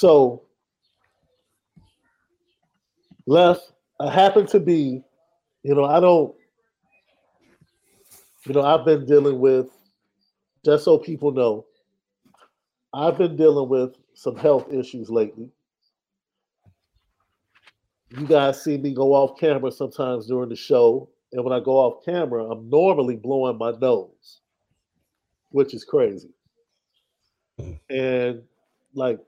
So, left, I happen to be, you know, I don't, you know, I've been dealing with, just so people know, I've been dealing with some health issues lately you guys see me go off camera sometimes during the show. And when I go off camera, I'm normally blowing my nose, which is crazy. Hmm. And like,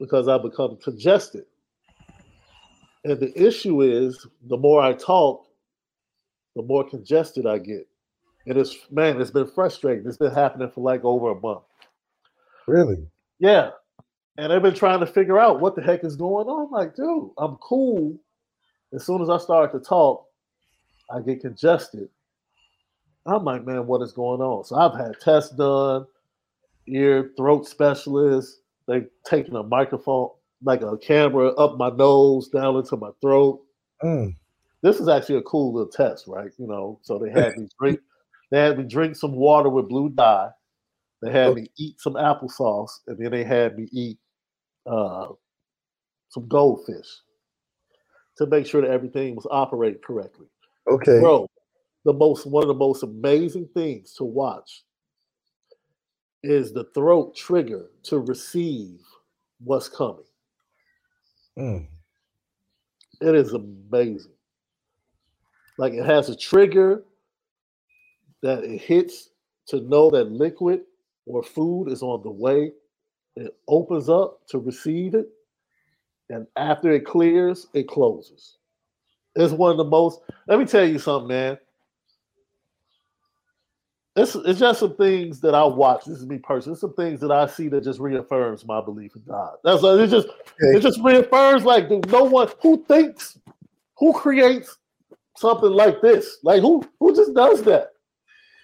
because I become congested. And the issue is the more I talk, the more congested I get. And it's, man, it's been frustrating. It's been happening for like over a month. Really? Yeah and they've been trying to figure out what the heck is going on. I'm like, dude, I'm cool. As soon as I start to talk, I get congested. I'm like, man, what is going on? So I've had tests done, ear, throat specialists. They've taken a microphone, like a camera, up my nose, down into my throat. Mm. This is actually a cool little test, right? You know, so they had me drink, they had me drink some water with blue dye. They had me eat some applesauce, and then they had me eat uh, some goldfish to make sure that everything was operating correctly. Okay. Bro, the most one of the most amazing things to watch is the throat trigger to receive what's coming. Mm. It is amazing. Like it has a trigger that it hits to know that liquid or food is on the way it opens up to receive it, and after it clears, it closes. It's one of the most. Let me tell you something, man. It's, it's just some things that I watch. This is me personally. It's some things that I see that just reaffirms my belief in God. That's like, it. Just it just reaffirms like dude, no one who thinks, who creates something like this. Like who who just does that?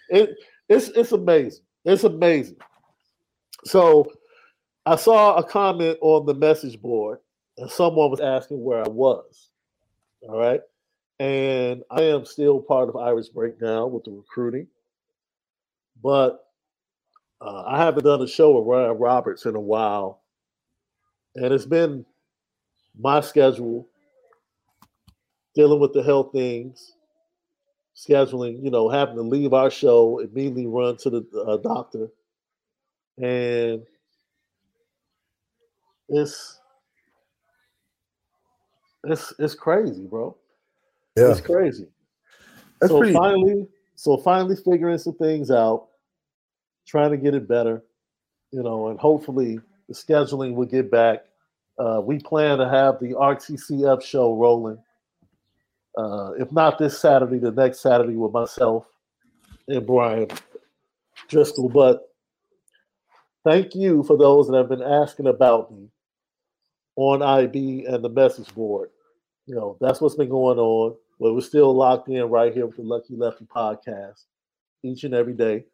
It it's it's amazing. It's amazing. So I saw a comment on the message board, and someone was asking where I was. All right. And I am still part of Irish Breakdown with the recruiting, but uh, I haven't done a show with Ryan Roberts in a while. And it's been my schedule dealing with the health things, scheduling, you know, having to leave our show, immediately run to the uh, doctor. And it's it's it's crazy, bro. Yeah. It's crazy. That's so pretty... finally, so finally figuring some things out, trying to get it better, you know, and hopefully the scheduling will get back. Uh, we plan to have the RTCF show rolling. Uh, if not this Saturday, the next Saturday with myself and Bryan Driskell. But thank you for those that have been asking about me on IB and the message board. You know, that's what's been going on. But we're still locked in right here with the Lucky Lefty podcast each and every day.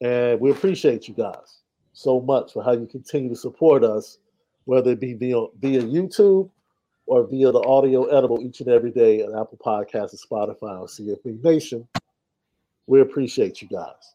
And we appreciate you guys so much for how you continue to support us, whether it be via, via YouTube or via the audio edible each and every day on Apple Podcasts and Spotify or CFB Nation. We appreciate you guys.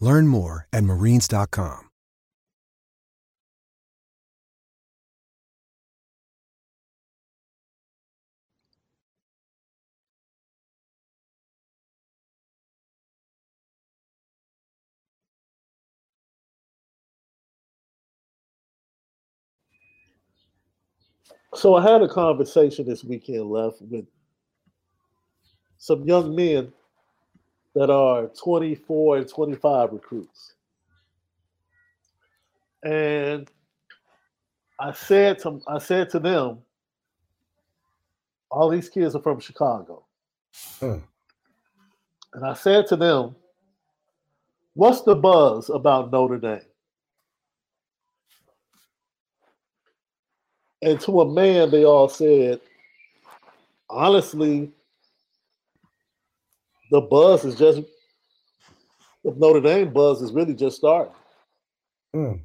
Learn more at marines.com. So I had a conversation this weekend left with some young men that are 24 and 25 recruits. And I said to I said to them, all these kids are from Chicago. Hmm. And I said to them, what's the buzz about Notre Dame? And to a man, they all said, honestly, the buzz is just the Notre Dame buzz is really just starting. Mm.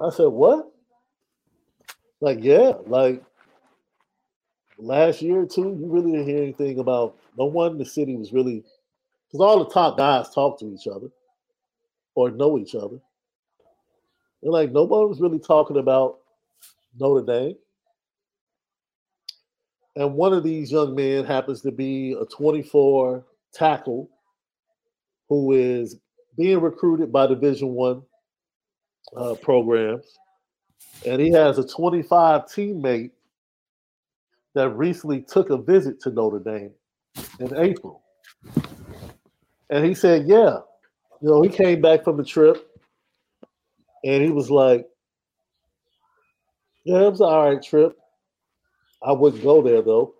I said, what? Like, yeah, like last year or two, you really didn't hear anything about no one in the city was really because all the top guys talk to each other or know each other. And like nobody was really talking about Notre Dame. And one of these young men happens to be a 24 tackle who is being recruited by Division One uh, programs, and he has a 25 teammate that recently took a visit to Notre Dame in April. And he said, "Yeah, you know, he came back from the trip, and he was like, yeah, it was all right trip. I wouldn't go there though.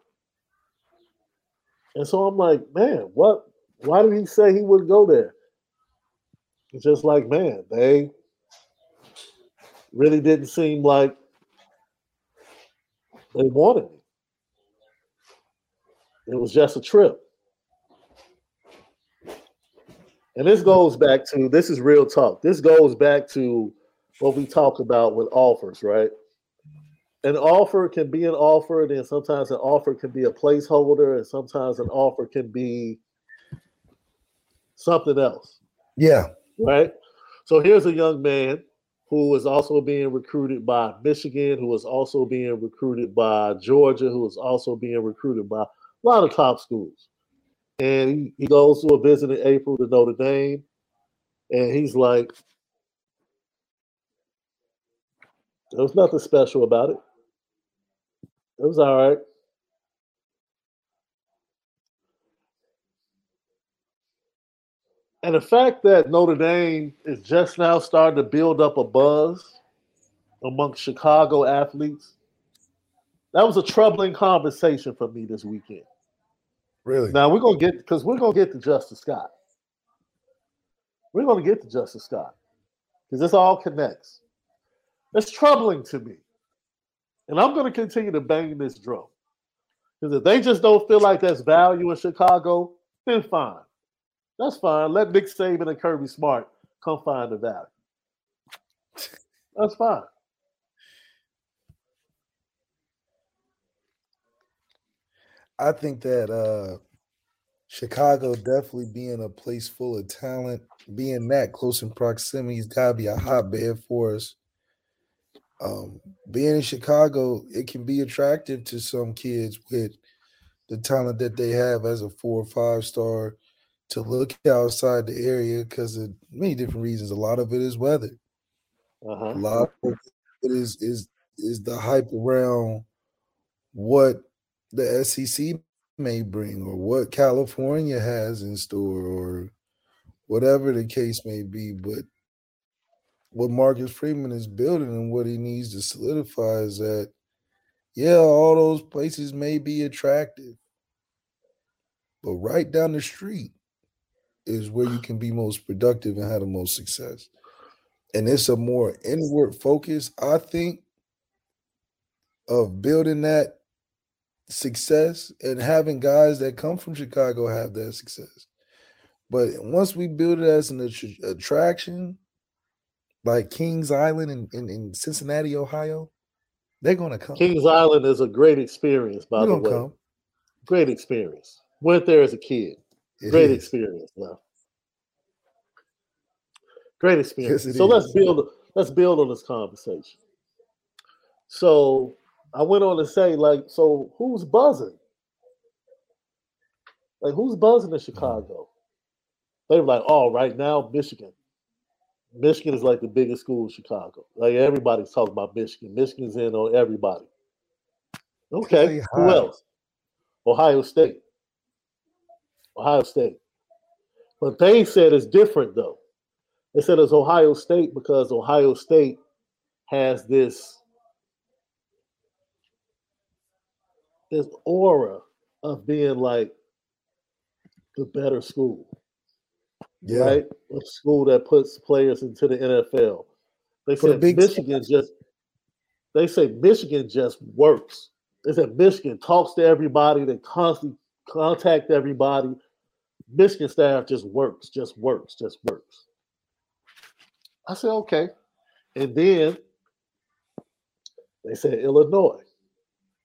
And so I'm like, man, what? Why did he say he wouldn't go there? It's just like, man, they really didn't seem like they wanted me. It was just a trip. And this goes back to this is real talk. This goes back to what we talk about with offers, right? An offer can be an offer, and then sometimes an offer can be a placeholder, and sometimes an offer can be something else. Yeah. Right. So here's a young man who is also being recruited by Michigan, who is also being recruited by Georgia, who is also being recruited by a lot of top schools. And he, he goes to a visit in April to Notre Dame, and he's like, there's nothing special about it. It was all right. And the fact that Notre Dame is just now starting to build up a buzz amongst Chicago athletes, that was a troubling conversation for me this weekend. Really? Now we're gonna get because we're gonna get to Justin Scott. We're gonna get to Justin Scott because this all connects. It's troubling to me and I'm going to continue to bang this drum. Because if they just don't feel like that's value in Chicago, then fine. That's fine. Let Nick Saban and Kirby Smart come find the value. That's fine. I think that uh Chicago definitely being a place full of talent, being that close in proximity, has got to be a hotbed for us. Um, being in Chicago, it can be attractive to some kids with the talent that they have as a four or five star to look outside the area because of many different reasons. A lot of it is weather. Uh-huh. A lot of it is is is the hype around what the SEC may bring or what California has in store or whatever the case may be. But what Marcus Freeman is building and what he needs to solidify is that, yeah, all those places may be attractive, but right down the street is where you can be most productive and have the most success. And it's a more inward focus, I think, of building that success and having guys that come from Chicago have that success. But once we build it as an attraction, like Kings Island in, in, in Cincinnati, Ohio, they're going to come. Kings Island is a great experience, by the way. Come. Great experience. Went there as a kid. It great is. experience. Now. Great experience. Yes, so is. let's build. Let's build on this conversation. So I went on to say, like, so who's buzzing? Like, who's buzzing in mm-hmm. Chicago? They were like, oh, right now, Michigan. Michigan is like the biggest school in Chicago. Like everybody's talking about Michigan. Michigan's in on everybody. Okay, who else? Ohio State. Ohio State. But they said it's different though. They said it's Ohio State because Ohio State has this this aura of being like the better school. Yeah. Right? A school that puts players into the NFL. They said Michigan just they say Michigan just works. They said Michigan talks to everybody, they constantly contact everybody. Michigan staff just works, just works, just works. I said, okay. And then they said Illinois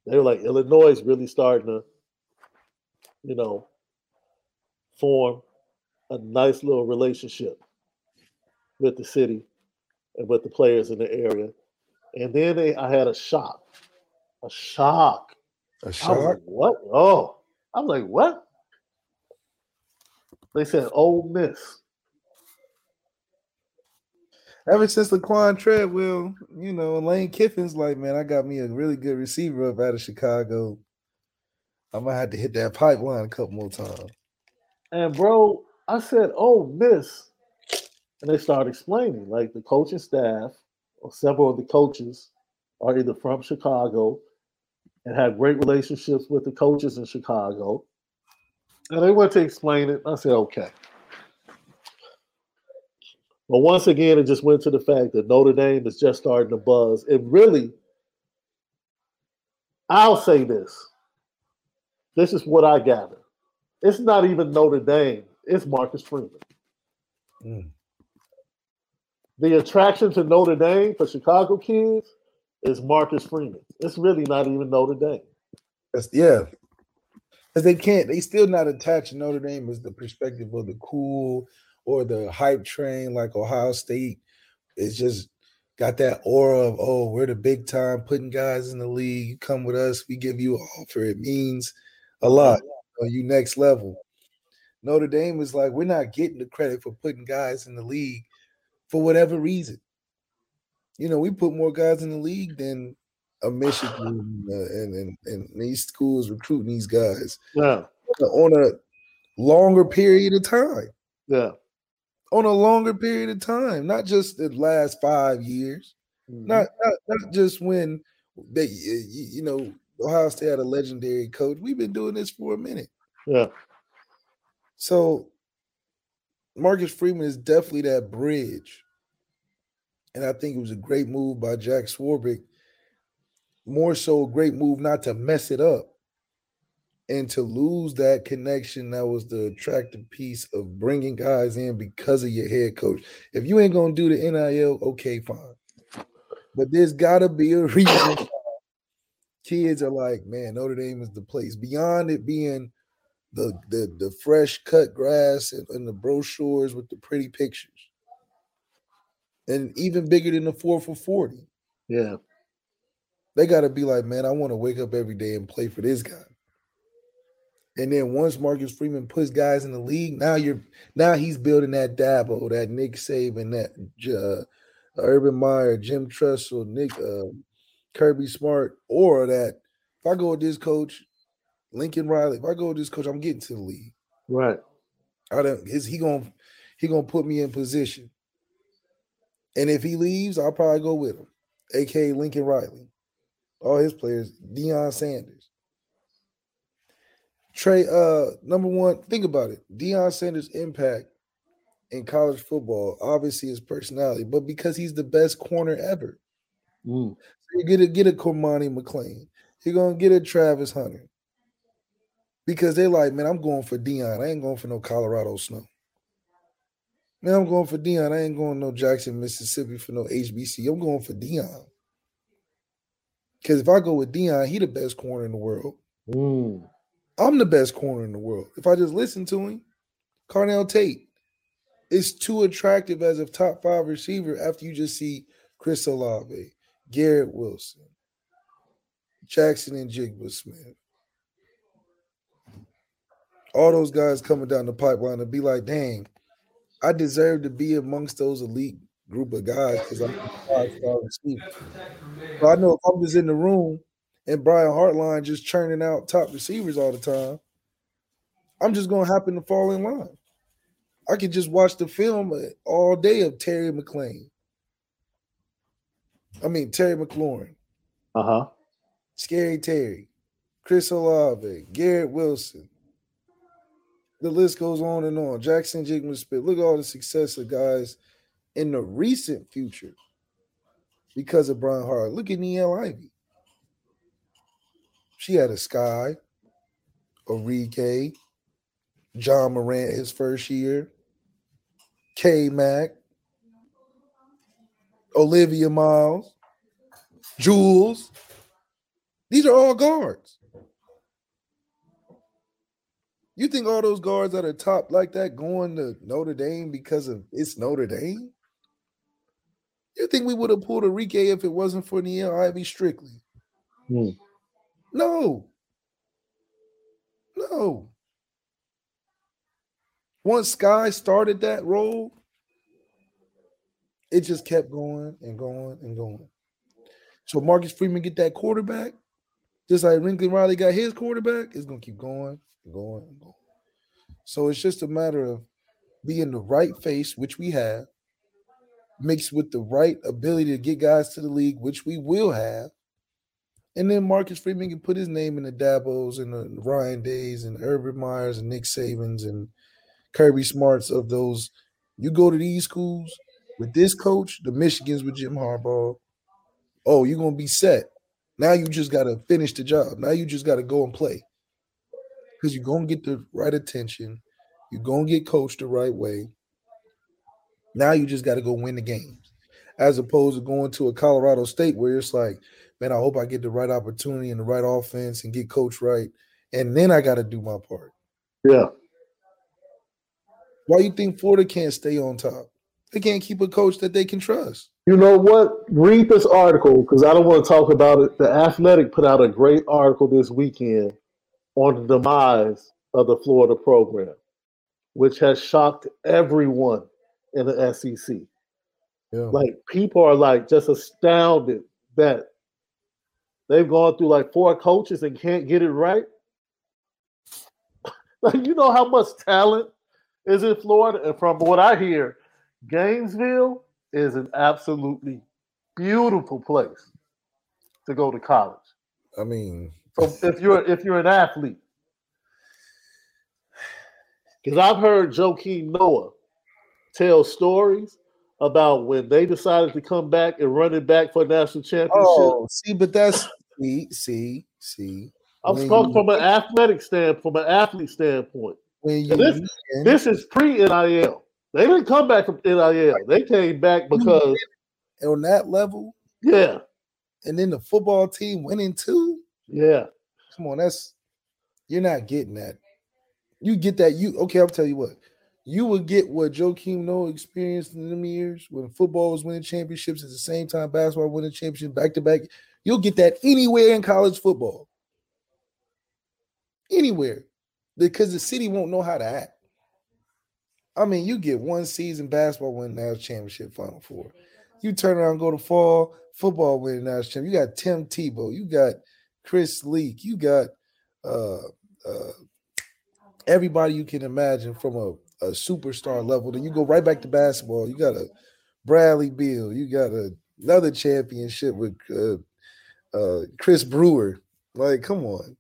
they were like Illinois is really starting to, you know, form a nice little relationship with the city and with the players in the area. And then they, I had a shock, a shock. A shock. Like, what? Oh, I'm like, what? They said Ole Miss ever since Laquan Treadwell, you know, Lane Kiffin's like, man, I got me a really good receiver up out of Chicago. I might have to hit that pipeline a couple more times. And bro, I said, oh, miss. And they started explaining, like the coaching staff or several of the coaches are either from Chicago and have great relationships with the coaches in Chicago. And they went to explain it. I said, okay. But once again, it just went to the fact that Notre Dame is just starting to buzz. It really, I'll say this. This is what I gather. It's not even Notre Dame, it's Marcus Freeman. Mm. The attraction to Notre Dame for Chicago kids is Marcus Freeman. It's really not even Notre Dame. That's, yeah. Because they can't, they still not attach Notre Dame as the perspective of the cool, or the hype train like Ohio State It's just got that aura of oh we're the big time putting guys in the league you come with us we give you an offer it means a lot you, you next level Notre Dame is like we're not getting the credit for putting guys in the league for whatever reason you know we put more guys in the league than a Michigan uh, and, and and these schools recruiting these guys yeah on a longer period of time yeah on a longer period of time, not just the last five years, mm-hmm. not, not not just when they you know Ohio State had a legendary coach. We've been doing this for a minute. Yeah. So Marcus Freeman is definitely that bridge. And I think it was a great move by Jack Swarbrick. More so a great move not to mess it up and to lose that connection that was the attractive piece of bringing guys in because of your head coach if you ain't gonna do the nil okay fine But there's gotta be a reason kids are like, man, Notre Dame is the place. Beyond it being the the the fresh cut grass and, and the brochures with the pretty pictures. And even bigger than the four for 40. Yeah. They gotta be like, man, I want to wake up every day and play for this guy. And then once Marcus Freeman puts guys in the league, now you're now he's building that Dabo, that Nick Saban, that uh, Urban Meyer, Jim Tressel, Nick uh, Kirby Smart, or that if I go with this coach, Lincoln Riley, if I go with this coach, I'm getting to the league. Right. I don't is he gonna he gonna put me in position. And if he leaves, I'll probably go with him, A.K. Lincoln Riley. All his players, Deion Sanders. Trey, uh, number one, think about it. Deion Sanders' impact in college football, obviously his personality, but because he's the best corner ever. Mm. So you get a get a Cormani McClain. You're gonna get a Travis Hunter. Because they're like, man, I'm going for Deion. I ain't going for no Colorado snow. Man, I'm going for Deion. I ain't going no Jackson, Mississippi for no HBC. I'm going for Deion. Because if I go with Deion, he the best corner in the world. Mm. I'm the best corner in the world. If I just listen to him, Carnell Tate is too attractive as a top five receiver after you just see Chris Olave, Garrett Wilson, Jackson Njigba Smith. All those guys coming down the pipeline to be like, dang, I deserve to be amongst those elite group of guys because I'm five star receiver. But I know if I'm just in the room and Brian Hartline just churning out top receivers all the time, I'm just gonna happen to fall in line. I could just watch the film all day of Terry McLaurin. I mean Terry McLaurin. Uh-huh. Scary Terry, Chris Olave, Garrett Wilson. The list goes on and on. Jackson Jigman Spit. Look at all the success of guys in the recent future because of Brian Hart. Look at Niele Ivey. She had a Sky, Arike, John Morant his first year, K Mac, Olivia Miles, Jules. These are all guards. You think all those guards at the top like that going to Notre Dame because of it's Notre Dame? You think we would have pulled Arike if it wasn't for Niele Ivey strictly? Hmm. No. No. Once Sky started that role, it just kept going and going and going. So Marcus Freeman get that quarterback, just like Lincoln Riley got his quarterback, it's gonna keep going going going. So it's just a matter of being the right face, which we have, mixed with the right ability to get guys to the league, which we will have. And then Marcus Freeman can put his name in the Dabos and the Ryan Days and Urban Meyers and Nick Sabans and Kirby Smarts of those. You go to these schools with this coach, the Michigans with Jim Harbaugh. Oh, you're gonna be set. Now you just gotta finish the job. Now you just gotta go and play. Because you're gonna get the right attention, you're gonna get coached the right way. Now you just gotta go win the games. As opposed to going to a Colorado State where it's like, man, I hope I get the right opportunity and the right offense and get coached right. And then I gotta do my part. Yeah. Why you think Florida can't stay on top? They can't keep a coach that they can trust. You know what? Read this article because I don't want to talk about it. The Athletic put out a great article this weekend on the demise of the Florida program, which has shocked everyone in the SEC. Yeah. Like people are like just astounded that they've gone through like four coaches and can't get it right. like you know how much talent is in Florida, and from what I hear, Gainesville is an absolutely beautiful place to go to college. I mean, so if you're if you're an athlete, because I've heard Joakim Noah tell stories about when they decided to come back and run it back for a national championship. Oh, see, but that's see, see, see. I'm talking from an athletic standpoint, from an athlete standpoint. You, this, this is pre NIL. They didn't come back from NIL. They came back because on that level, Yeah. And then the football team winning too. Yeah. Come on, that's you're not getting that. You get that. You okay? I'll tell you what. You will get what Joakim Noah experienced in them years when football was winning championships at the same time basketball winning championships back to back. You'll get that anywhere in college football. Anywhere. Because the city won't know how to act. I mean, you get one season basketball win national championship final four. You turn around go to fall football winning national championship. You got Tim Tebow. You got Chris Leak. You got uh, uh, everybody you can imagine from a, a superstar level. Then you go right back to basketball. You got a Bradley Beal. You got a, another championship with uh, uh, Chris Brewer. Like, come on.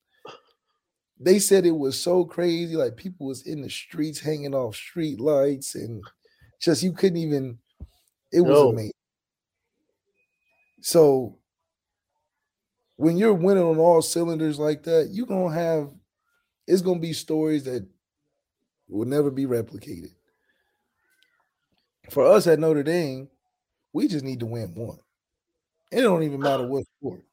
They said it was so crazy. Like people was in the streets hanging off street lights and just you couldn't even. It was no. amazing. So when you're winning on all cylinders like that, you're gonna have it's gonna be stories that will never be replicated. For us at Notre Dame, we just need to win one. It don't even matter what sport,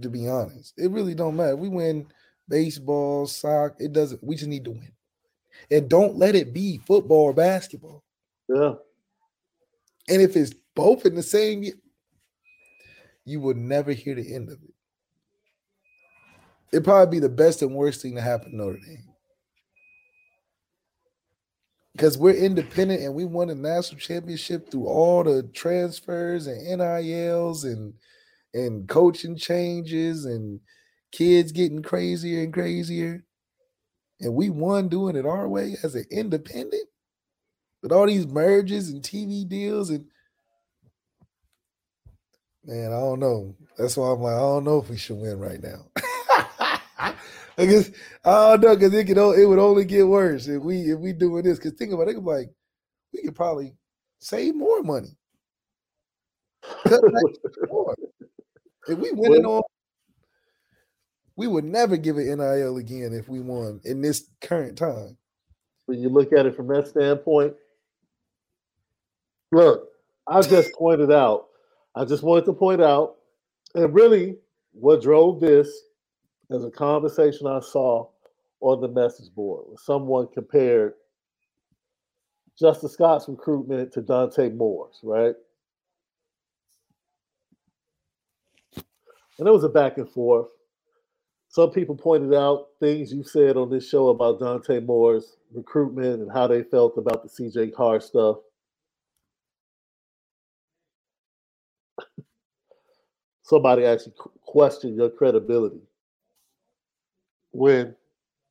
to be honest. It really don't matter. We win baseball, soccer, it doesn't, we just need to win. And don't let it be football or basketball. Yeah. And if it's both in the same year, you will never hear the end of it. It'd probably be the best and worst thing to happen to Notre Dame. Because we're independent and we won a national championship through all the transfers and NILs and and coaching changes and kids getting crazier and crazier. And we won doing it our way as an independent with all these merges and TV deals and Man, I don't know. That's why I'm like, I don't know if we should win right now. I guess I don't know because it could it would only get worse if we if we doing this. Because think about it, like we could probably save more money. more. If we winning on, we would never give an NIL again if we won in this current time. When you look at it from that standpoint, look, I just pointed out I just wanted to point out, and really what drove this is a conversation I saw on the message board where someone compared Justin Scott's recruitment to Dante Moore's, right? And it was a back and forth. Some people pointed out things you said on this show about Dante Moore's recruitment and how they felt about the CJ Carr stuff. Somebody actually question your credibility when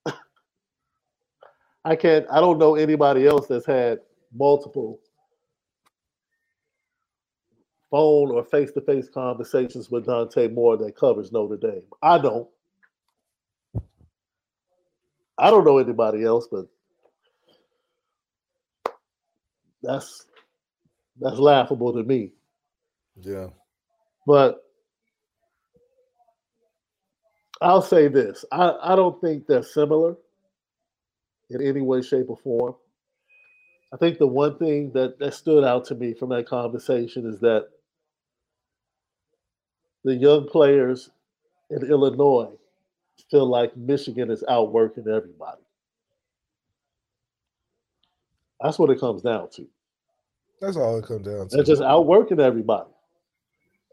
I can't I don't know anybody else that's had multiple phone or face-to-face conversations with Dante Moore that covers Notre Dame. I don't. I don't know anybody else, but that's that's laughable to me. Yeah. But I'll say this: I, I don't think they're similar in any way, shape, or form. I think the one thing that, that stood out to me from that conversation is that the young players in Illinois feel like Michigan is outworking everybody. That's what it comes down to. That's all it comes down to. They're just outworking everybody.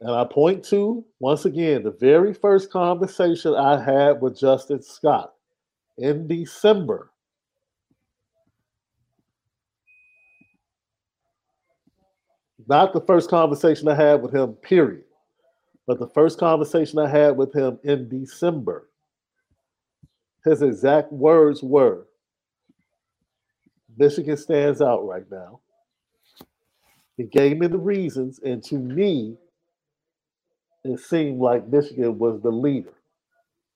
And I point to, once again, the very first conversation I had with Justin Scott in December. Not the first conversation I had with him, period, but the first conversation I had with him in December. His exact words were Michigan stands out right now. He gave me the reasons, and to me, it seemed like Michigan was the leader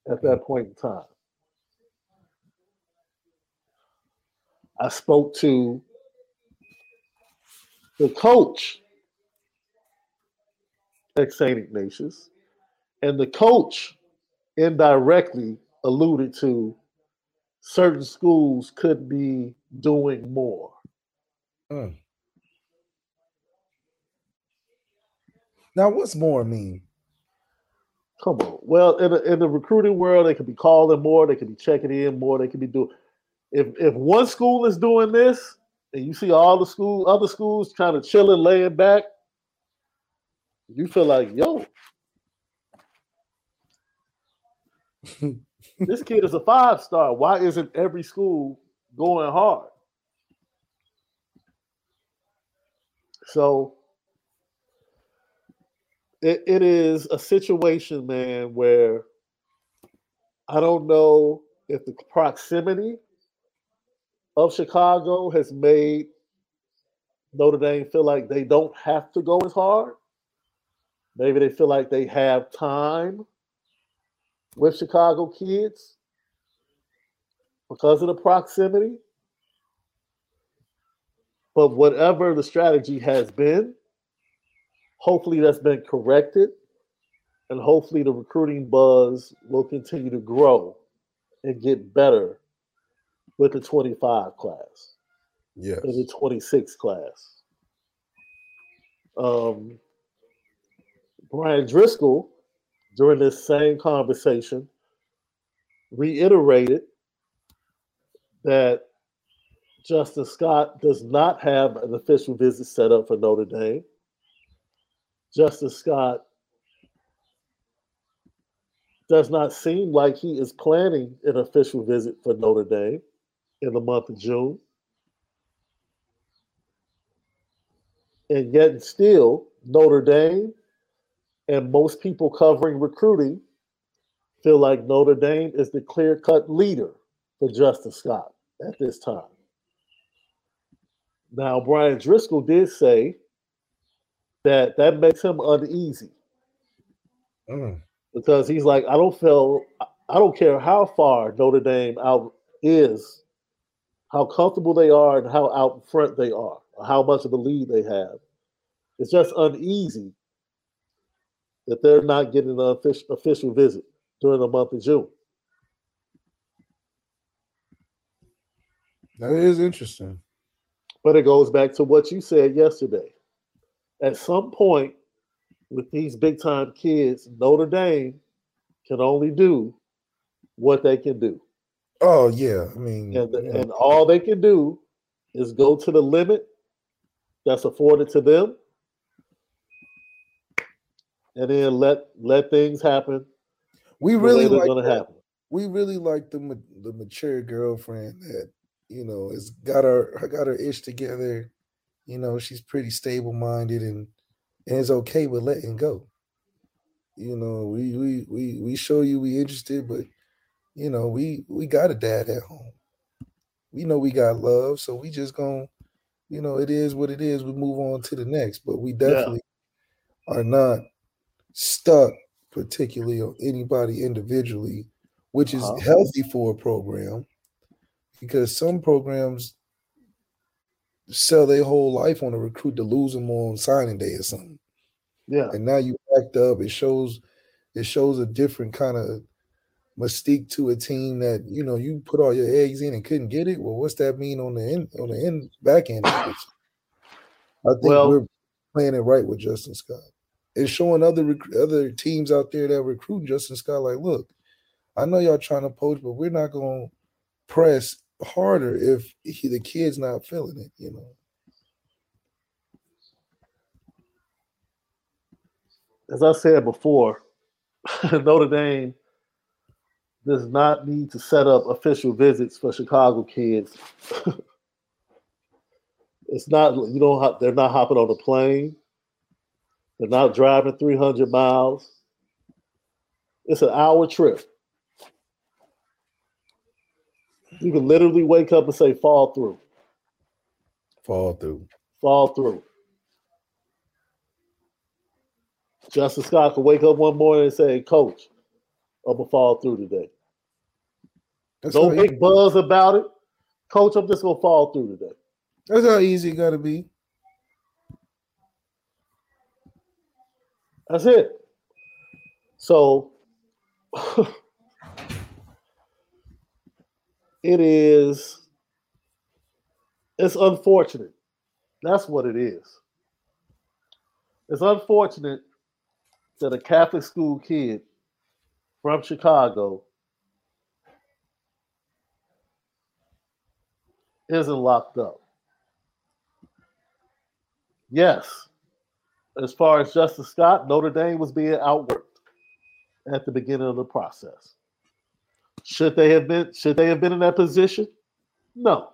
at that point in time. I spoke to the coach at St. Ignatius, and the coach indirectly alluded to certain schools could be doing more. Mm. Now, what's more mean? Come on. Well, in the, in the recruiting world, they could be calling more, they could be checking in more, they could be doing. If if one school is doing this, and you see all the school other schools kind of chilling, laying back, you feel like, yo, this kid is a five star. Why isn't every school going hard? So it, it is a situation, man, where I don't know if the proximity of Chicago has made Notre Dame feel like they don't have to go as hard. Maybe they feel like they have time with Chicago kids because of the proximity. But whatever the strategy has been, hopefully that's been corrected. And hopefully the recruiting buzz will continue to grow and get better with the 25 class. Yeah. And the 26 class. Um, Bryan Driskell, during this same conversation, reiterated that Justin Scott does not have an official visit set up for Notre Dame. Justin Scott does not seem like he is planning an official visit for Notre Dame in the month of June. And yet, still, Notre Dame and most people covering recruiting feel like Notre Dame is the clear cut leader for Justin Scott at this time. Now, Bryan Driskell did say that that makes him uneasy mm. because he's like, I don't feel, I don't care how far Notre Dame out is, how comfortable they are, and how out front they are, how much of a lead they have. It's just uneasy that they're not getting an official, official visit during the month of June. That is interesting. But it goes back to what you said yesterday. At some point, with these big time kids, Notre Dame can only do what they can do. Oh yeah, I mean, and, yeah. and all they can do is go to the limit that's afforded to them, and then let let things happen. We really like to happen. We really like the the mature girlfriend that you know has got her got her ish together. You know, she's pretty stable minded and and is okay with letting go. You know, we we we we show you we interested, but you know, we we got a dad at home. We know we got love, so we just gonna, you know, it is what it is. We move on to the next, but we definitely yeah. are not stuck, particularly on anybody individually, which is uh-huh. healthy for a program because some programs sell their whole life on a recruit to lose them on signing day or something. Yeah. And now you backed up. It shows it shows a different kind of mystique to a team that you know you put all your eggs in and couldn't get it. Well, what's that mean on the end on the end back end? I think well, we're playing it right with Justin Scott and showing other rec- other teams out there that recruit Justin Scott. Like, look, I know y'all trying to poach, but we're not going to press harder if he, the kid's not feeling it. You know. As I said before, Notre Dame does not need to set up official visits for Chicago kids. it's not you don't they're not hopping on a plane. They're not driving 300 miles. It's an hour trip. You can literally wake up and say, fall through. Fall through. Fall through. Justin Scott could wake up one morning and say, Coach, I'm going to fall through today. That's no big buzz about it. Coach, I'm just going to fall through today. That's how easy it got to be. That's it. So it is it's unfortunate. That's what it is. It's unfortunate that a Catholic school kid from Chicago isn't locked up. Yes, as far as Justin Scott, Notre Dame was being outworked at the beginning of the process. Should they have been should they have been in that position? No.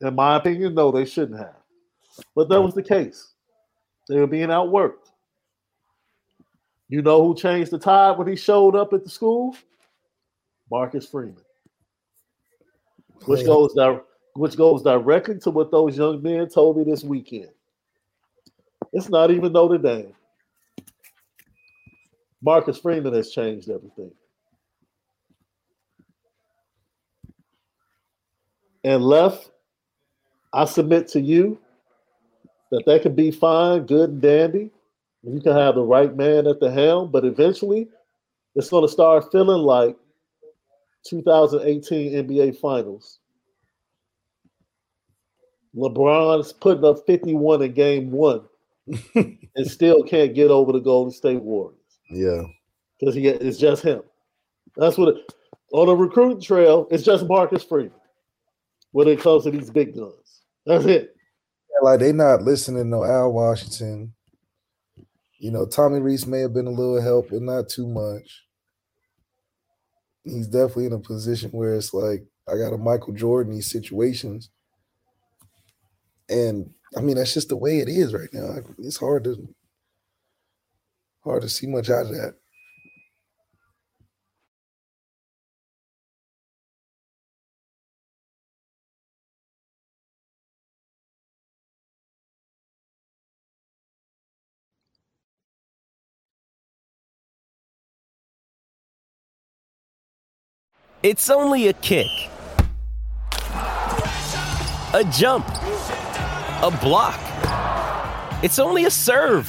In my opinion, no, they shouldn't have. But that was the case. They were being outworked. You know who changed the tide when he showed up at the school? Marcus Freeman. Which goes which goes directly to what those young men told me this weekend. It's not even Notre Dame. Marcus Freeman has changed everything. And left, I submit to you that that can be fine, good and dandy. You can have the right man at the helm, but eventually it's going to start feeling like 2018 NBA Finals. LeBron's putting up 51 in game one and still can't get over the Golden State Warriors. Yeah. Because he it's just him. That's what it, on the recruiting trail, it's just Marcus Freeman when it comes to these big guns. That's it. Yeah, like they not listening to Al Washington. You know, Tommy Rees may have been a little help, but not too much. He's definitely in a position where it's like I got a Michael Jordan these situations. And I mean, that's just the way it is right now. It's hard to hard to see much out of that. It's only a kick, a jump, a block. It's only a serve.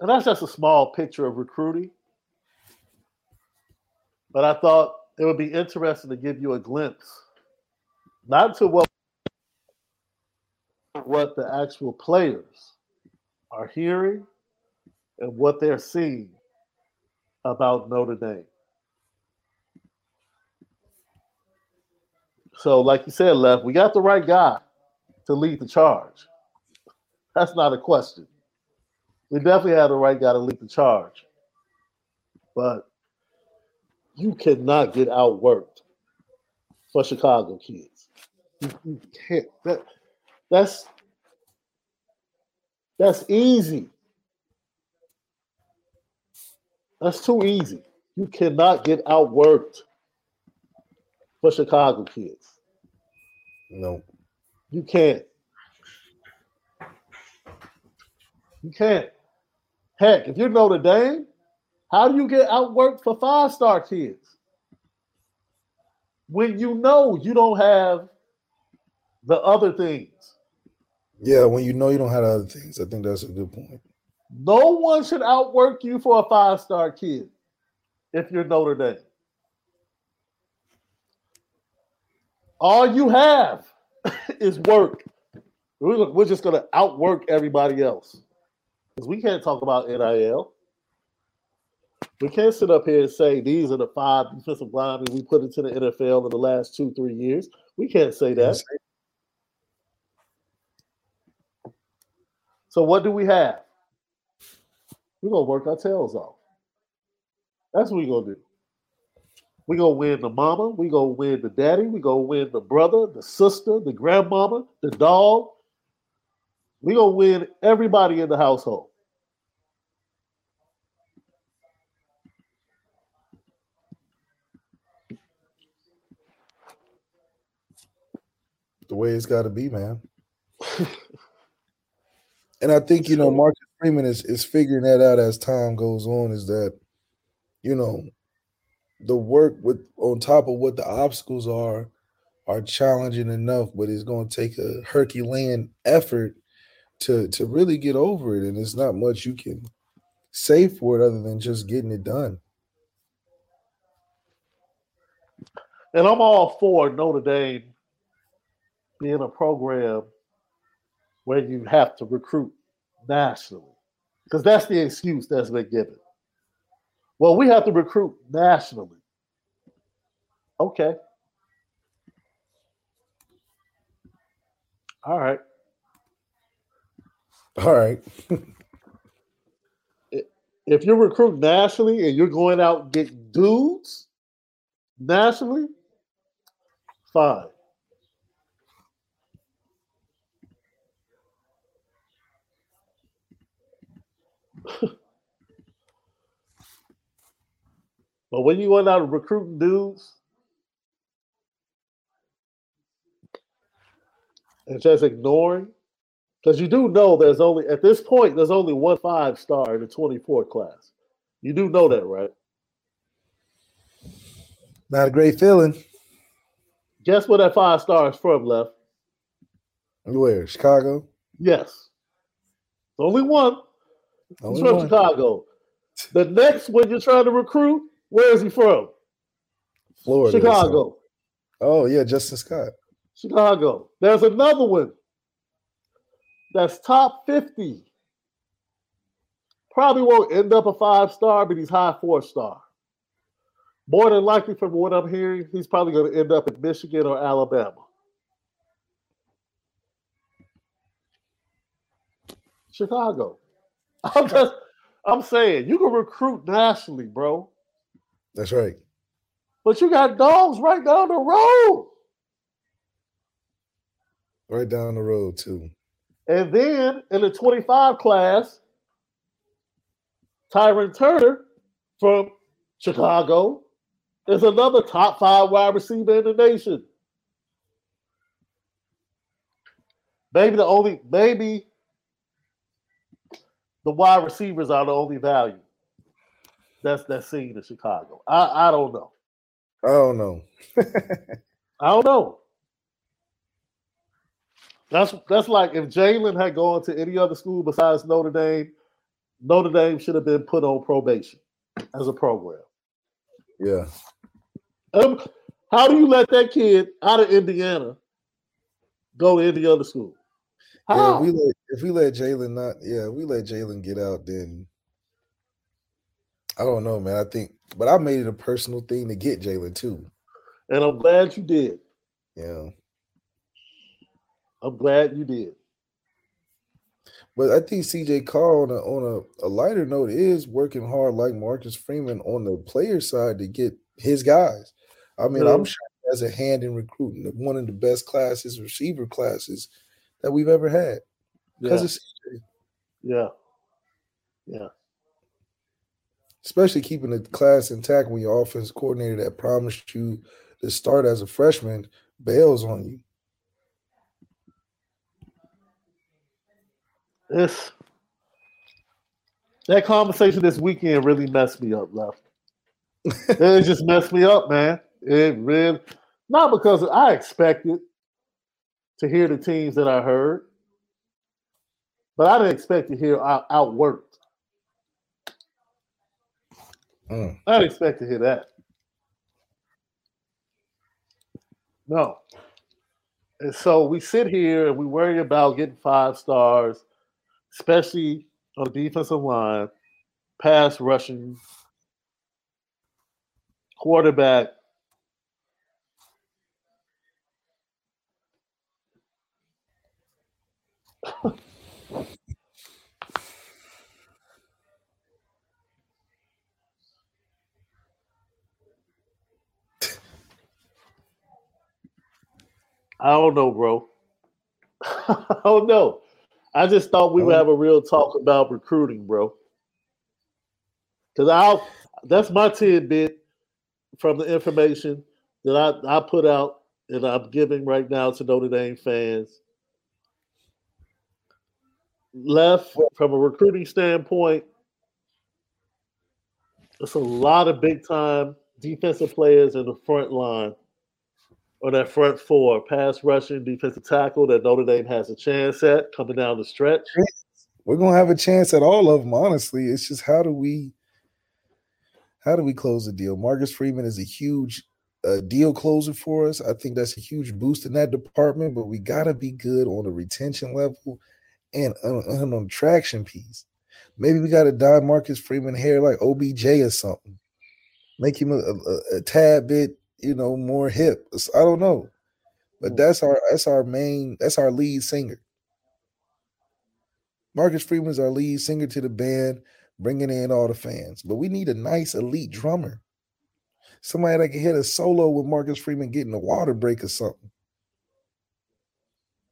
And that's just a small picture of recruiting. But I thought it would be interesting to give you a glimpse, not to what what the actual players are hearing and what they're seeing about Notre Dame. So, like you said, Left, we got the right guy to lead the charge. That's not a question we definitely had the right guy to lead the charge. But you cannot get outworked for Chicago kids. You, you can't. That, that's that's easy. That's too easy. You cannot get outworked for Chicago kids. No. You can't. You can't. Heck, if you're Notre Dame, how do you get outworked for five star kids? When you know you don't have the other things. Yeah, when you know you don't have other things. I think that's a good point. No one should outwork you for a five star kid if you're Notre Dame. All you have is work. We're just going to outwork everybody else because we can't talk about NIL. We can't sit up here and say these are the five defensive linemen we put into the NFL in the last two, three years. We can't say that. So what do we have? We're gonna work our tails off. That's what we're gonna do. We're gonna win the mama, we're gonna win the daddy, we're gonna win the brother, the sister, the grandmama, the dog. We're gonna win everybody in the household. The way it's got to be, man. and I think you know Marcus Freeman is is figuring that out as time goes on. Is that you know the work with on top of what the obstacles are are challenging enough, but it's going to take a Herculean effort to to really get over it, and it's not much you can say for it other than just getting it done. And I'm all for Notre Dame being a program where you have to recruit nationally, because that's the excuse that's been given. Well, we have to recruit nationally. Okay. All right. All right. if you're recruiting nationally and you're going out and getting dudes nationally, fine. but when you went out recruiting dudes and just ignoring, because you do know there's only at this point there's only one five star in the 24 class. You do know that, right? Not a great feeling. Guess where that five star is from, left? Where? Chicago? Yes. Only one. He's from one. Chicago. The next one you're trying to recruit, where is he from? Florida. Chicago. Oh, yeah, Justin Scott. Chicago. There's another one that's top 50. Probably won't end up a five star, but he's high four star. More than likely, from what I'm hearing, he's probably going to end up in Michigan or Alabama. Chicago. I'm just, I'm saying you can recruit nationally, bro. That's right. But you got dogs right down the road. Right down the road, too. And then in the 25 class, Tyron Turner from Chicago is another top five wide receiver in the nation. Maybe the only, maybe the wide receivers are the only value that's that's seen in Chicago. I, I don't know. I don't know. I don't know. That's that's like if Jalen had gone to any other school besides Notre Dame, Notre Dame should have been put on probation as a program. Yeah. Um, how do you let that kid out of Indiana go to any other school? How? Yeah, if we let if we let Jalen not yeah, we let Jalen get out, then I don't know, man. I think but I made it a personal thing to get Jalen too. And I'm glad you did. Yeah. I'm glad you did. But I think CJ Carr on a on a, a lighter note is working hard like Marcus Freeman on the player side to get his guys. I mean, yeah. I'm sure he has a hand in recruiting one of the best classes, receiver classes that we've ever had. Because yeah. of CJ. Yeah. Yeah. Especially keeping the class intact when your offense coordinator that promised you to start as a freshman bails on you. This that conversation this weekend really messed me up, left. it just messed me up, man. It really not because I expected to hear the teams that I heard, but I didn't expect to hear out, outworked. Mm. I didn't expect to hear that. No. And so we sit here and we worry about getting five stars especially on the defensive line, pass rushing, quarterback. I don't know, bro. I don't know. I just thought we would have a real talk about recruiting, bro. Because I'll that's my tidbit from the information that I, I put out and I'm giving right now to Notre Dame fans. Left from a recruiting standpoint, it's a lot of big time defensive players in the front line or that front four, pass rushing, defensive tackle that Notre Dame has a chance at coming down the stretch. We're gonna have a chance at all of them, honestly. It's just how do we how do we close the deal? Marcus Freeman is a huge uh, deal closer for us. I think that's a huge boost in that department, but we gotta be good on the retention level and, uh, and on traction piece. Maybe we gotta dye Marcus Freeman hair like OBJ or something. Make him a, a, a tad bit you know, more hip. I don't know. But that's our that's our main that's our lead singer. Marcus Freeman's our lead singer to the band, bringing in all the fans. But we need a nice elite drummer. Somebody that can hit a solo with Marcus Freeman getting a water break or something.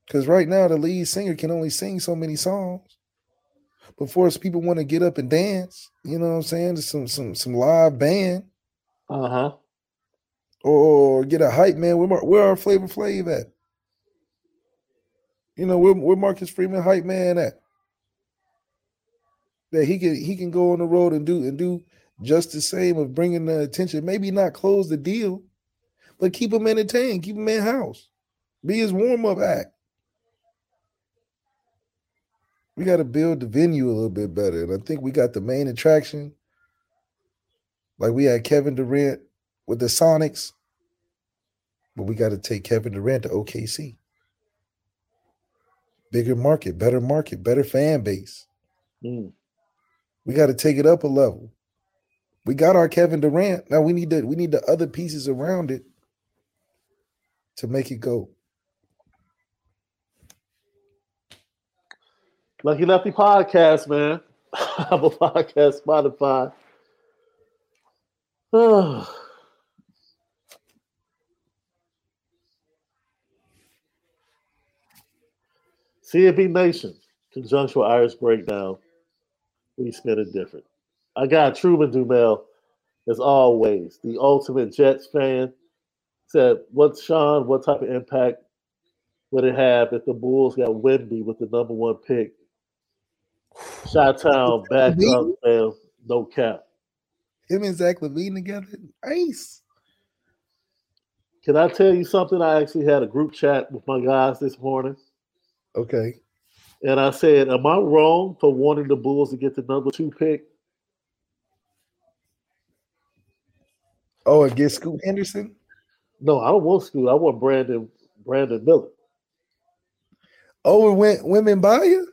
Because right now the lead singer can only sing so many songs. Before people want to get up and dance, you know what I'm saying? Some some some live band. Uh-huh or get a hype man. Where, where our Flavor Flav at? You know, where, where Marcus Freeman hype man at? That he can he can go on the road and do and do just the same of bringing the attention. Maybe not close the deal, but keep him entertained, keep him in house, be his warm up act. We got to build the venue a little bit better, and I think we got the main attraction. Like we had Kevin Durant with the Sonics, but we got to take Kevin Durant to OKC. Bigger market, better market, better fan base. Mm. We got to take it up a level. We got our Kevin Durant. Now we need to we need the other pieces around it to make it go. Lucky Lefty podcast, man. Apple Podcast, Spotify. CFB Nation, conjunction with Irish Breakdown. We spin it different. I got Truman Dumel, as always, the ultimate Jets fan. Said, what's Shaun? What type of impact would it have if the Bulls got Wemby with the number one pick? Shot Town back up, man. No cap. Him and Zach LaVine together, nice. Can I tell you something? I actually had a group chat with my guys this morning. Okay. And I said, Am I wrong for wanting the Bulls to get the number two pick? Oh, and get Scoot Henderson? No, I don't want Scoot. I want Brandon Brandon Miller. Oh, it went women by you?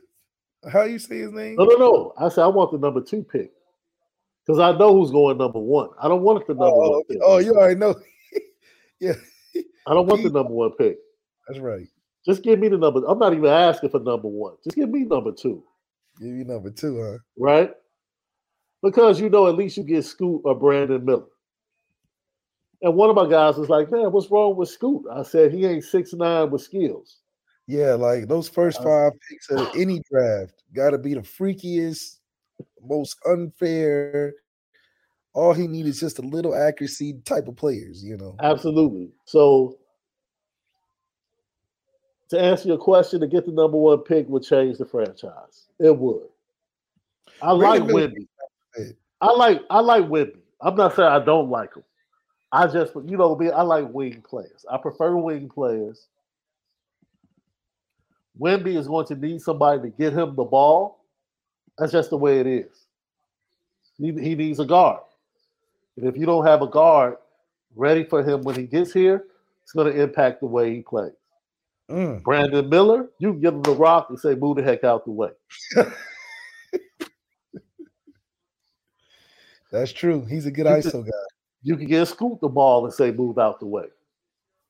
How you say his name? No, no, no. I said I want the number two pick. Because I know who's going number one. I don't want it the number oh, one pick. Oh, you already know. yeah. I don't want the number one pick. That's right. Just give me the number. I'm not even asking for number one. Just give me number two. Give you number two, huh? Right? Because you know at least you get Scoot or Brandon Miller. And one of my guys was like, "Man, what's wrong with Scoot?" I said, "He ain't six nine with skills." Yeah, like those first uh, five picks of any draft got to be the freakiest, most unfair. All he needs is just a little accuracy type of players, you know. Absolutely. So to answer your question, to get the number one pick would change the franchise. It would. I like Wemby. I like I like Wemby. I'm not saying I don't like him. I just you know I like wing players. I prefer wing players. Wemby is going to need somebody to get him the ball. That's just the way it is. He, he needs a guard. And if you don't have a guard ready for him when he gets here, it's going to impact the way he plays. Mm. Brandon Miller, you give him the rock and say, move the heck out the way. That's true. He's a good ISO guy. you can get scoop the ball and say move out the way.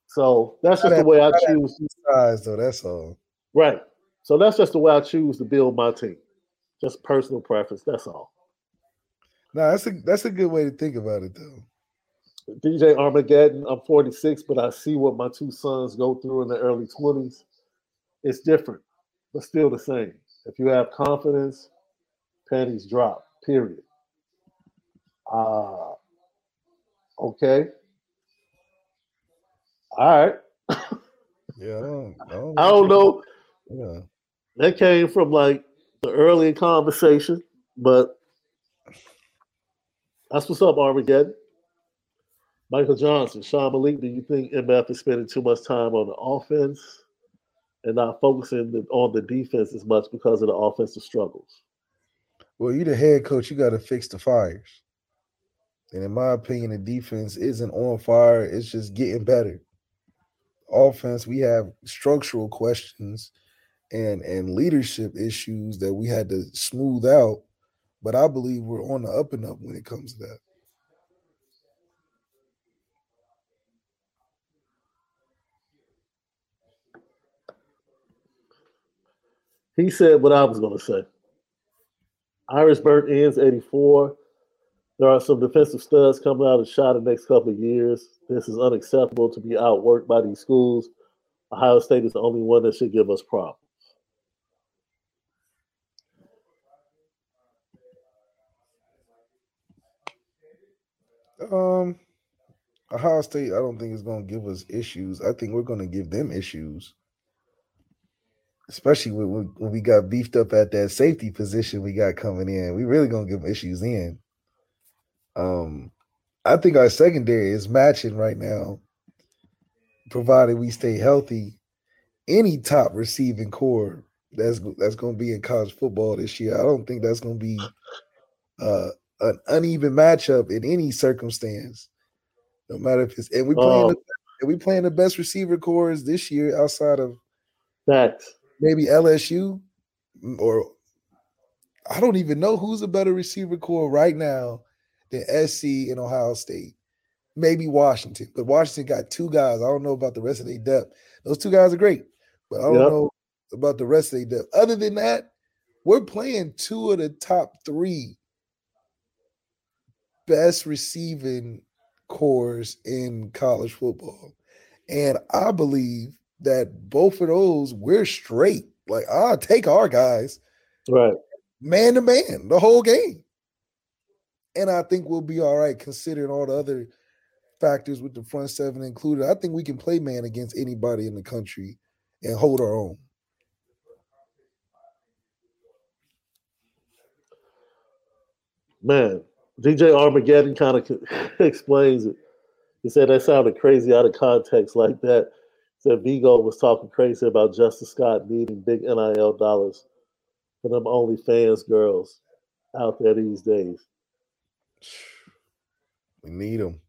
So that's just the way I choose. Size though, that's all. Right. So that's just the way I choose to build my team. Just personal preference. That's all. No, that's a that's a good way to think about it though. DJ Armageddon, I'm 46, but I see what my two sons go through in the early 20s. It's different, but still the same. If you have confidence, panties drop, period. Uh, okay. All right. yeah, I don't, I don't, I don't know. Yeah. That came from like the early conversation, but that's what's up, Armageddon. Michael Johnson, Shaun Malik, do you think MF is spending too much time on the offense and not focusing on the defense as much because of the offensive struggles? Well, you're the head coach, you got to fix the fires. And in my opinion, the defense isn't on fire, it's just getting better. Offense, we have structural questions and and leadership issues that we had to smooth out, but I believe we're on the up and up when it comes to that. He said what I was going to say. Irisburg ends 84. There are some defensive studs coming out of shot the next couple of years. This is unacceptable to be outworked by these schools. Ohio State is the only one that should give us problems. Um, Ohio State, I don't think is going to give us issues. I think we're going to give them issues especially when, when we got beefed up at that safety position we got coming in. We really gonna give them issues in. Um, I think our secondary is matching right now, provided we stay healthy. Any top receiving core that's that's going to be in college football this year. I don't think that's going to be uh, an uneven matchup in any circumstance. No matter if it's and we playing oh. the, and we playing the best receiver cores this year outside of that maybe LSU or I don't even know who's a better receiver core right now than SC and Ohio State. Maybe Washington, but Washington got two guys. I don't know about the rest of their depth. Those two guys are great, but I don't yep. know about the rest of their depth. Other than that, we're playing two of the top three best receiving cores in college football. And I believe that both of those we're straight. Like I'll take our guys, right, man to man, the whole game, and I think we'll be all right considering all the other factors with the front seven included. I think we can play man against anybody in the country and hold our own. Man, DJ Armageddon kind of explains it. He said that sounded crazy out of context like that said Vigo was talking crazy about Justin Scott needing big NIL dollars for them OnlyFans girls out there these days. We need them.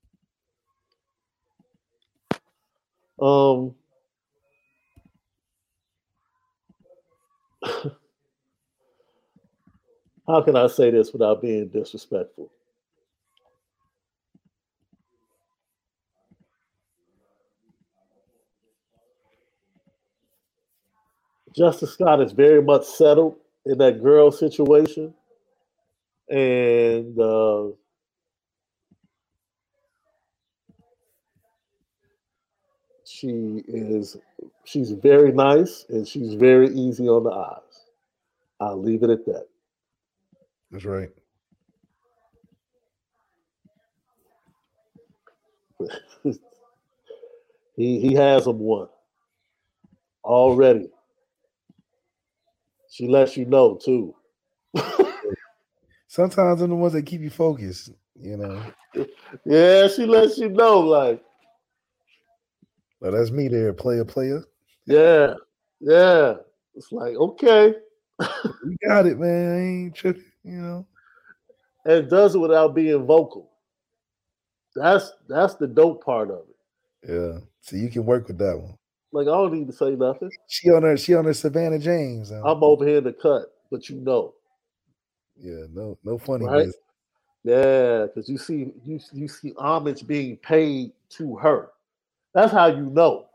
Um, how can I say this without being disrespectful? Justin Scott is very much settled in that girl situation. And uh, she is she's very nice and she's very easy on the eyes. I'll leave it at that. That's right. he he has them one already. She lets you know too. Sometimes they're the ones that keep you focused, you know. Yeah, she lets you know, like. Well, that's me there, player, player. Yeah, yeah. It's like okay, you got it, man. I ain't tripping, you know. And does it without being vocal. That's that's the dope part of it. Yeah, so you can work with that one. Like I don't need to say nothing. She on her, she on her Savannah James. I'm over here to cut, but you know. Yeah, no, no funny. Right? Yeah, because you see you you see homage being paid to her. That's how you know.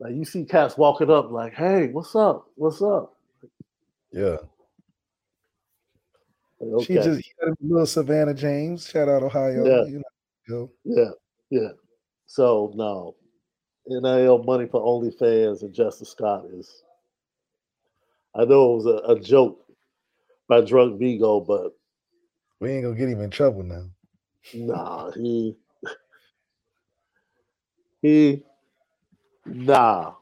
Like you see cats walking up like, hey, what's up? What's up? Yeah. Okay. She just little Savannah James. Shout out Ohio. Yeah. You know, yeah, yeah. So no. NIL money for OnlyFans and Justin Scott is I know it was a, a joke by Drunk Vigo, but we ain't gonna get him in trouble now. Nah, he he nah.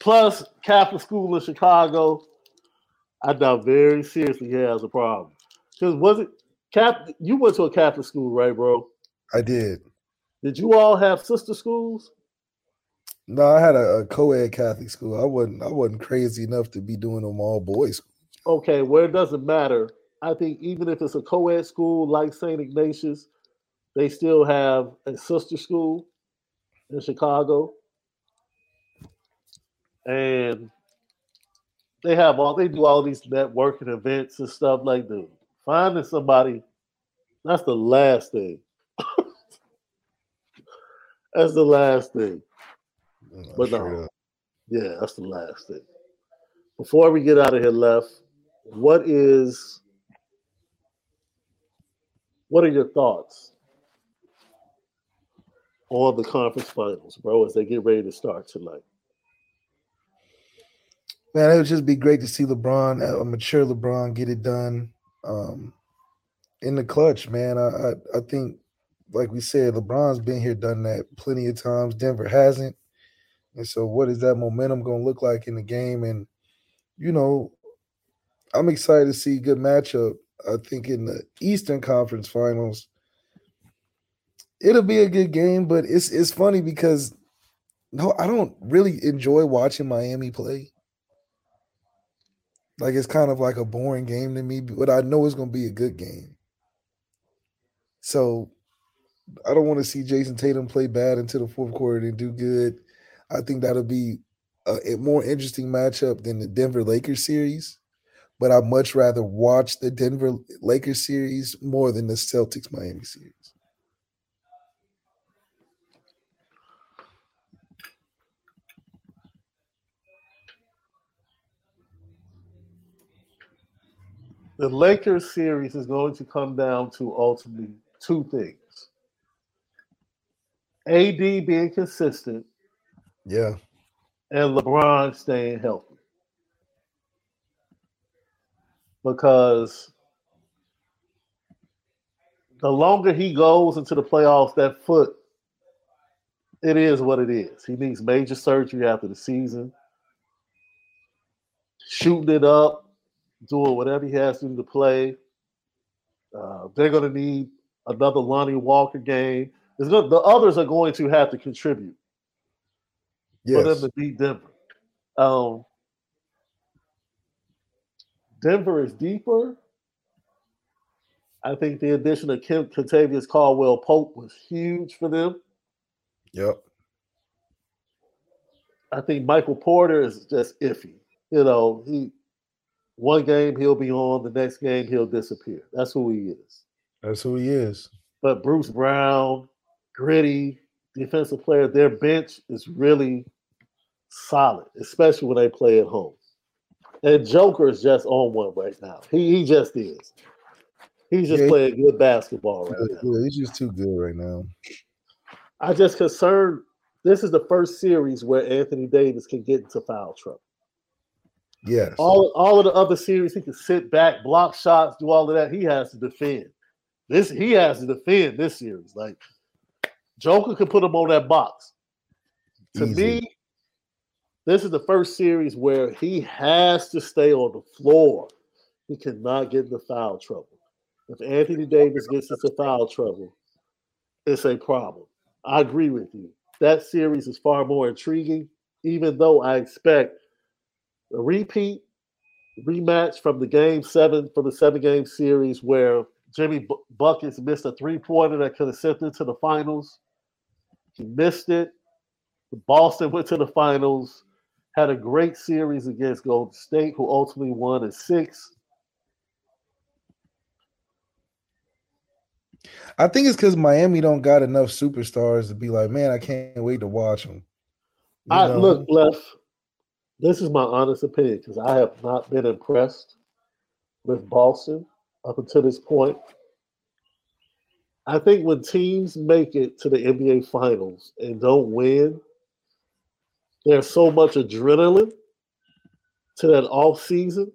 Plus, Catholic school in Chicago, I doubt very seriously he has a problem. Because was it Catholic? You went to a Catholic school, right, bro? I did. Did you all have sister schools? No, I had a, a co-ed Catholic school. I wasn't I wasn't crazy enough to be doing them all boys. Okay, well it doesn't matter. I think even if it's a co-ed school like St. Ignatius, they still have a sister school in Chicago. And they have all they do all these networking events and stuff like that. Finding somebody, that's the last thing. That's the last thing. but no, yeah, that's the last thing. Before we get out of here, left, what is what are your thoughts on the conference finals, bro, as they get ready to start tonight? Man, it would just be great to see LeBron, a mature LeBron, get it done um, in the clutch, man. I, I, I think, like we said, LeBron's been here, done that plenty of times. Denver hasn't, and so what is that momentum going to look like in the game? And you know, I'm excited to see good matchup. I think in the Eastern Conference Finals, it'll be a good game. But it's it's funny because no, I don't really enjoy watching Miami play. Like it's kind of like a boring game to me, but I know it's going to be a good game. So I don't want to see Jayson Tatum play bad into the fourth quarter and do good. I think that'll be a, a more interesting matchup than the Denver Lakers series. But I'd much rather watch the Denver Lakers series more than the Celtics Miami series. the Lakers series is going to come down to ultimately two things. AD being consistent. Yeah. And LeBron staying healthy. Because the longer he goes into the playoffs, that foot, it is what it is. He needs major surgery after the season. Shooting it up, doing whatever he has to do to play. Uh, they're going to need another Lonnie Walker game. Gonna, the others are going to have to contribute yes. for them to beat Denver. Um, Denver is deeper. I think the addition of Kim Kentavious Caldwell Pope was huge for them. Yep. I think Michael Porter is just iffy. You know, he one game he'll be on, the next game he'll disappear. That's who he is. That's who he is. But Bruce Brown, gritty defensive player, their bench is really solid, especially when they play at home. And Joker is just on one right now. He he just is. He's just yeah, playing good basketball right now. Yeah, he's just too good right now. I just concerned. This is the first series where Anthony Davis can get into foul trouble. Yes. All all of the other series, he can sit back, block shots, do all of that. He has to defend. This he has to defend this series. Like Joker could put him on that box. To Easy. me, this is the first series where he has to stay on the floor. He cannot get into foul trouble. If Anthony Davis gets into foul trouble, it's a problem. I agree with you. That series is far more intriguing, even though I expect a repeat rematch from the game seven for the seven game series where Jimmy Buckets missed a three pointer that could have sent them to the finals. He missed it. Boston went to the finals, had a great series against Golden State, who ultimately won in six. I think it's because Miami don't got enough superstars to be like, man, I can't wait to watch them. I know? look, Les. This is my honest opinion because I have not been impressed with Boston up until this point. I think when teams make it to the NBA Finals and don't win, there's so much adrenaline to that off season,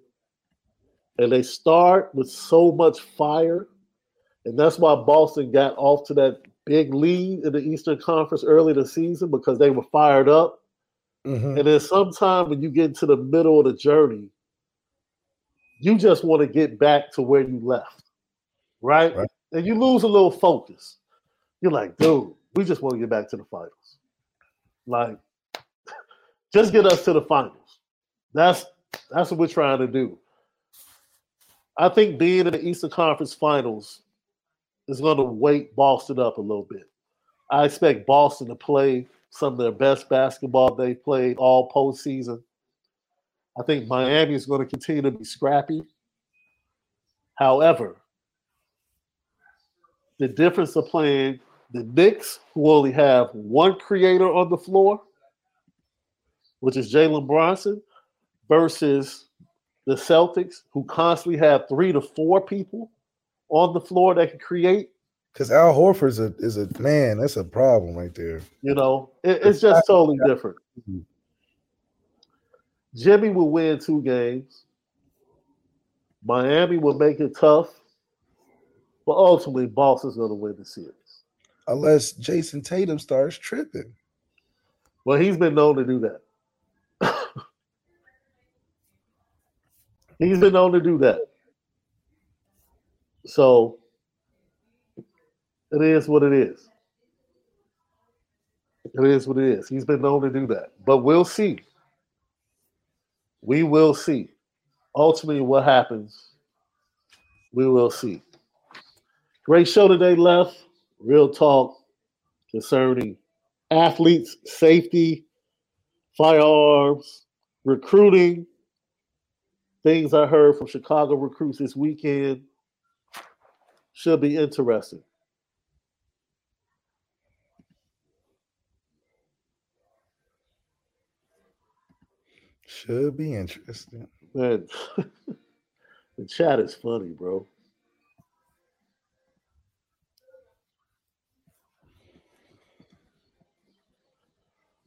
and they start with so much fire, and that's why Boston got off to that big lead in the Eastern Conference early in the season because they were fired up. Mm-hmm. And then sometime when you get into the middle of the journey, you just want to get back to where you left, right? right? And you lose a little focus. You're like, dude, we just want to get back to the finals. Like, just get us to the finals. That's that's what we're trying to do. I think being in the Eastern Conference Finals is going to wake Boston up a little bit. I expect Boston to play some of their best basketball they've played all postseason. I think Miami is going to continue to be scrappy. However, the difference of playing the Knicks, who only have one creator on the floor, which is Jalen Brunson, versus the Celtics, who constantly have three to four people on the floor that can create. Because Al Horford is a, is a man, that's a problem right there. You know, it, it's just totally different. Jimmy will win two games. Miami will make it tough, but ultimately, Boston's going to win the series. Unless Jayson Tatum starts tripping. Well, he's been known to do that. he's been known to do that. So it is what it is. It is what it is. He's been known to do that. But we'll see we will see. Ultimately, what happens, we will see. Great show today, left. Real talk concerning athletes, safety, firearms, recruiting. Things I heard from Chicago recruits this weekend should be interesting. Should be interesting. Man, the chat is funny, bro.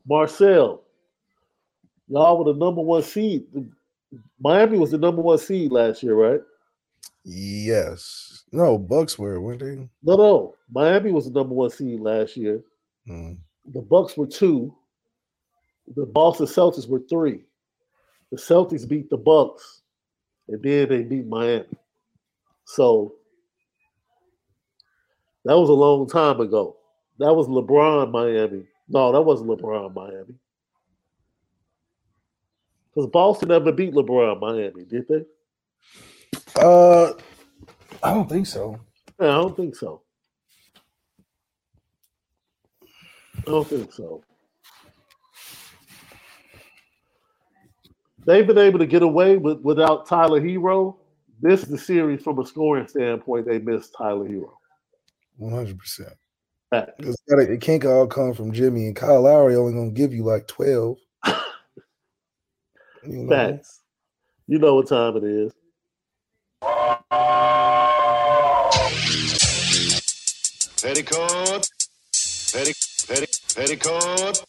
Marcel, y'all were the number one seed. Miami was the number one seed last year, right? Yes. No, Bucks were, weren't they? No, no. Miami was the number one seed last year. Mm. The Bucks were two. The Boston Celtics were three. The Celtics beat the Bucks, and then they beat Miami. So that was a long time ago. That was LeBron Miami. No, that wasn't LeBron Miami. Because Boston never beat LeBron Miami, did they? Uh, I don't think so. Yeah, I don't think so. I don't think so. they've been able to get away with without Tyler Herro. This is the series from a scoring standpoint. They missed Tyler Herro. One hundred percent. Because it can't all come from Jimmy and Kyle Lowry. Only gonna give you like twelve. you know? Facts. You know what time it is. Petticoat, petti, petti, petticoat,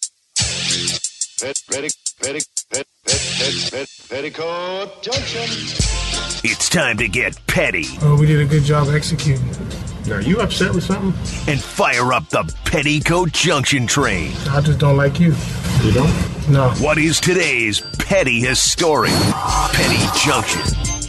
pet, petti, petti, pet, pet, pet, pet, petticoat junction. It's time to get petty. Oh, we did a good job executing. Are you upset with something? And fire up the Petticoat Junction train. I just don't like you. You don't? No. What is today's petty historic Petty Junction?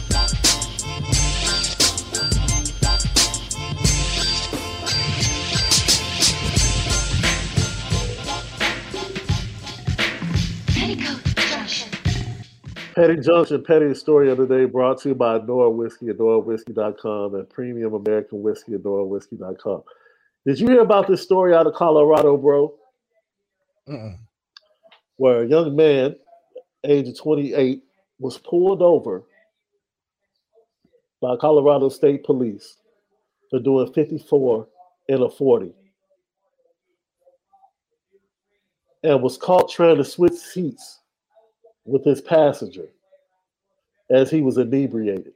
Petty Junction, Petty Story of the Day brought to you by Nora Whiskey at NoraWhiskey.com and Premium American Whiskey at NoraWhiskey.com. Did you hear about this story out of Colorado, bro? Mm-mm. Where a young man, age of 28, was pulled over by Colorado State Police for doing 54 in a 40. And was caught trying to switch seats with his passenger as he was inebriated.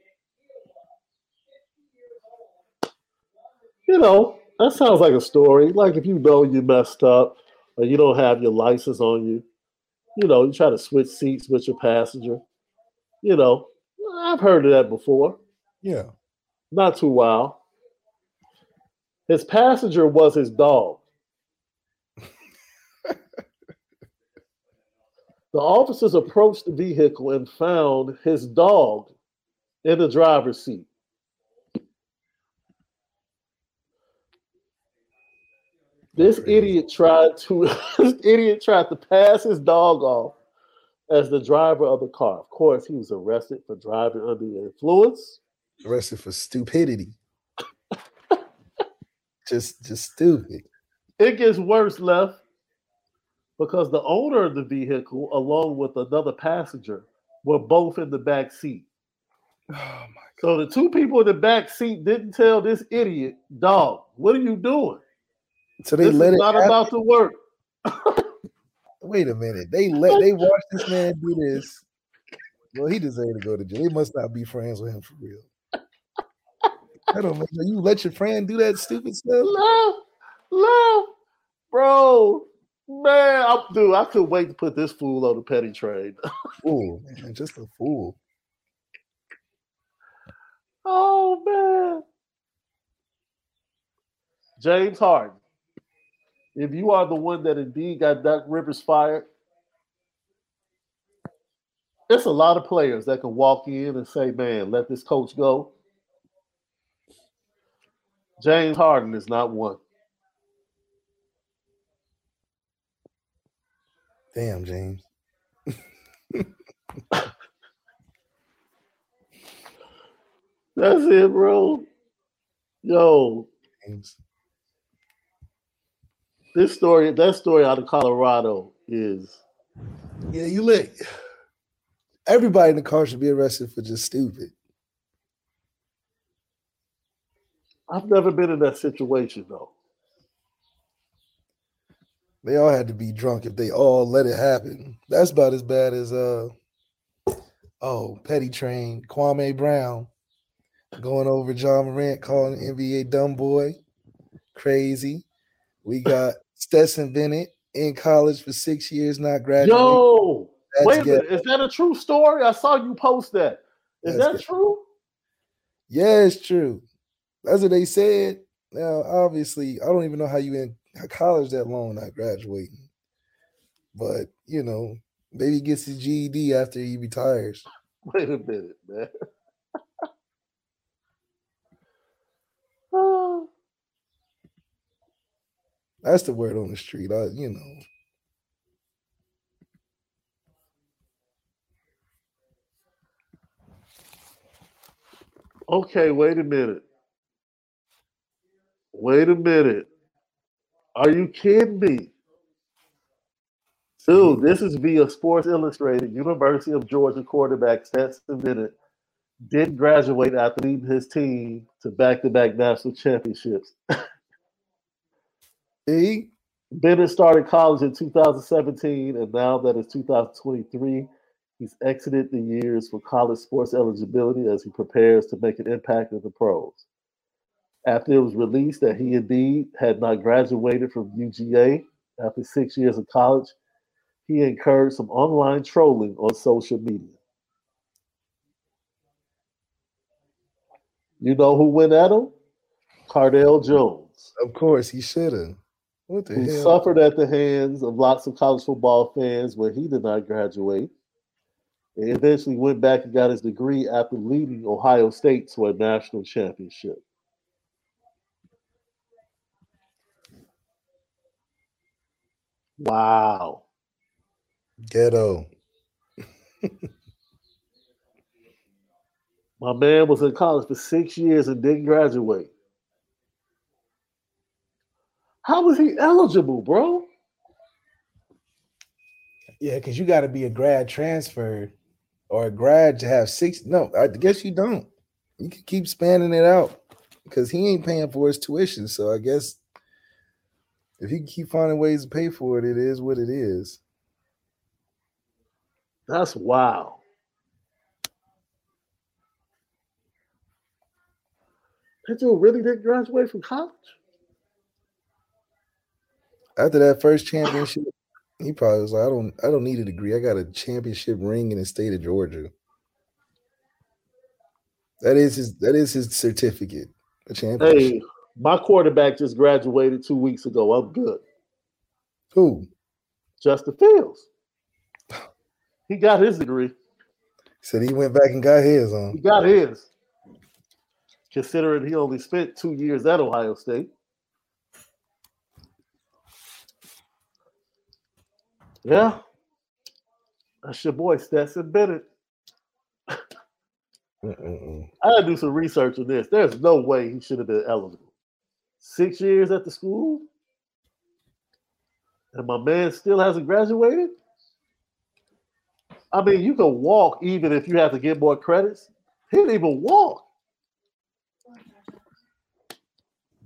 You know, that sounds like a story. Like if you know you messed up or you don't have your license on you, you know, you try to switch seats with your passenger. You know, I've heard of that before. Yeah. Not too wild. His passenger was his dog. The officers approached the vehicle and found his dog in the driver's seat. This idiot tried to this idiot tried to pass his dog off as the driver of the car. Of course, he was arrested for driving under the influence. Arrested for stupidity. just just stupid. It gets worse, left because the owner of the vehicle, along with another passenger, were both in the back seat. Oh my so the two people in the back seat didn't tell this idiot, dog, what are you doing? So they this let it not happen. about to work. Wait a minute. They let they watch this man do this. Well, he deserved to go to jail. They must not be friends with him for real. I don't know. You let your friend do that stupid stuff? Love, love, bro. Man, I, dude, I couldn't wait to put this fool on the petty trade. fool, man, just a fool. Oh man, James Harden. If you are the one that indeed got Doc Rivers fired, it's a lot of players that can walk in and say, "Man, let this coach go." James Harden is not one. Damn, James. That's it, bro. Yo. James. This story, that story out of Colorado is Yeah, you let everybody in the car should be arrested for just stupid. I've never been in that situation though. They all had to be drunk if they all let it happen. That's about as bad as uh oh, Petty Train, Kwame Brown going over Ja Morant calling NBA dumb boy. Crazy. We got Stetson Bennett in college for six years, not graduating. Yo, That's wait a minute. Is that a true story? I saw you post that. Is That's that true? Yeah, it's true. That's what they said. Now, obviously, I don't even know how you in Uh, college that long not graduating. But you know, maybe he gets his GED after he retires. Wait a minute, man. That's the word on the street. I, you know. Okay, wait a minute. Wait a minute. Are you kidding me? Dude, mm-hmm. this is via Sports Illustrated. University of Georgia quarterback Stetson Bennett did graduate after leading his team to back-to-back national championships. he Bennett started college in 2017, and now that it's 2023, he's exited the years for college sports eligibility as he prepares to make an impact in the pros after it was released that he indeed had not graduated from UGA after six years of college, he incurred some online trolling on social media. You know who went at him? Cardale Jones. Of course, he should have. What the who hell? suffered at the hands of lots of college football fans when he did not graduate. He eventually went back and got his degree after leading Ohio State to a national championship. Wow. Ghetto. My man was in college for six years and didn't graduate. How was he eligible, bro? Yeah, because you got to be a grad transfer or a grad to have six. No, I guess you don't. You can keep spanning it out. because he ain't paying for his tuition. So I guess if he can keep finding ways to pay for it, it is what it is. That's wow. That dude really didn't graduate from college. After that first championship, he probably was like, "I don't, I don't need a degree. I got a championship ring in the state of Georgia." That is his. That is his certificate. A championship. Hey, my quarterback just graduated two weeks ago. I'm good. Who? Justin Fields. He got his degree. Said he went back and got his on. He got his. Considering he only spent two years at Ohio State. Yeah. That's your boy, Stetson Bennett. Mm-mm. I had to do some research on this. There's no way he should have been eligible. Six years at the school, and my man still hasn't graduated. I mean, you can walk even if you have to get more credits. He didn't even walk.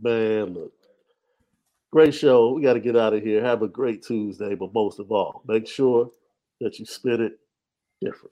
Man, look. Great show. We got to get out of here. Have a great Tuesday, but most of all, make sure that you spit it different.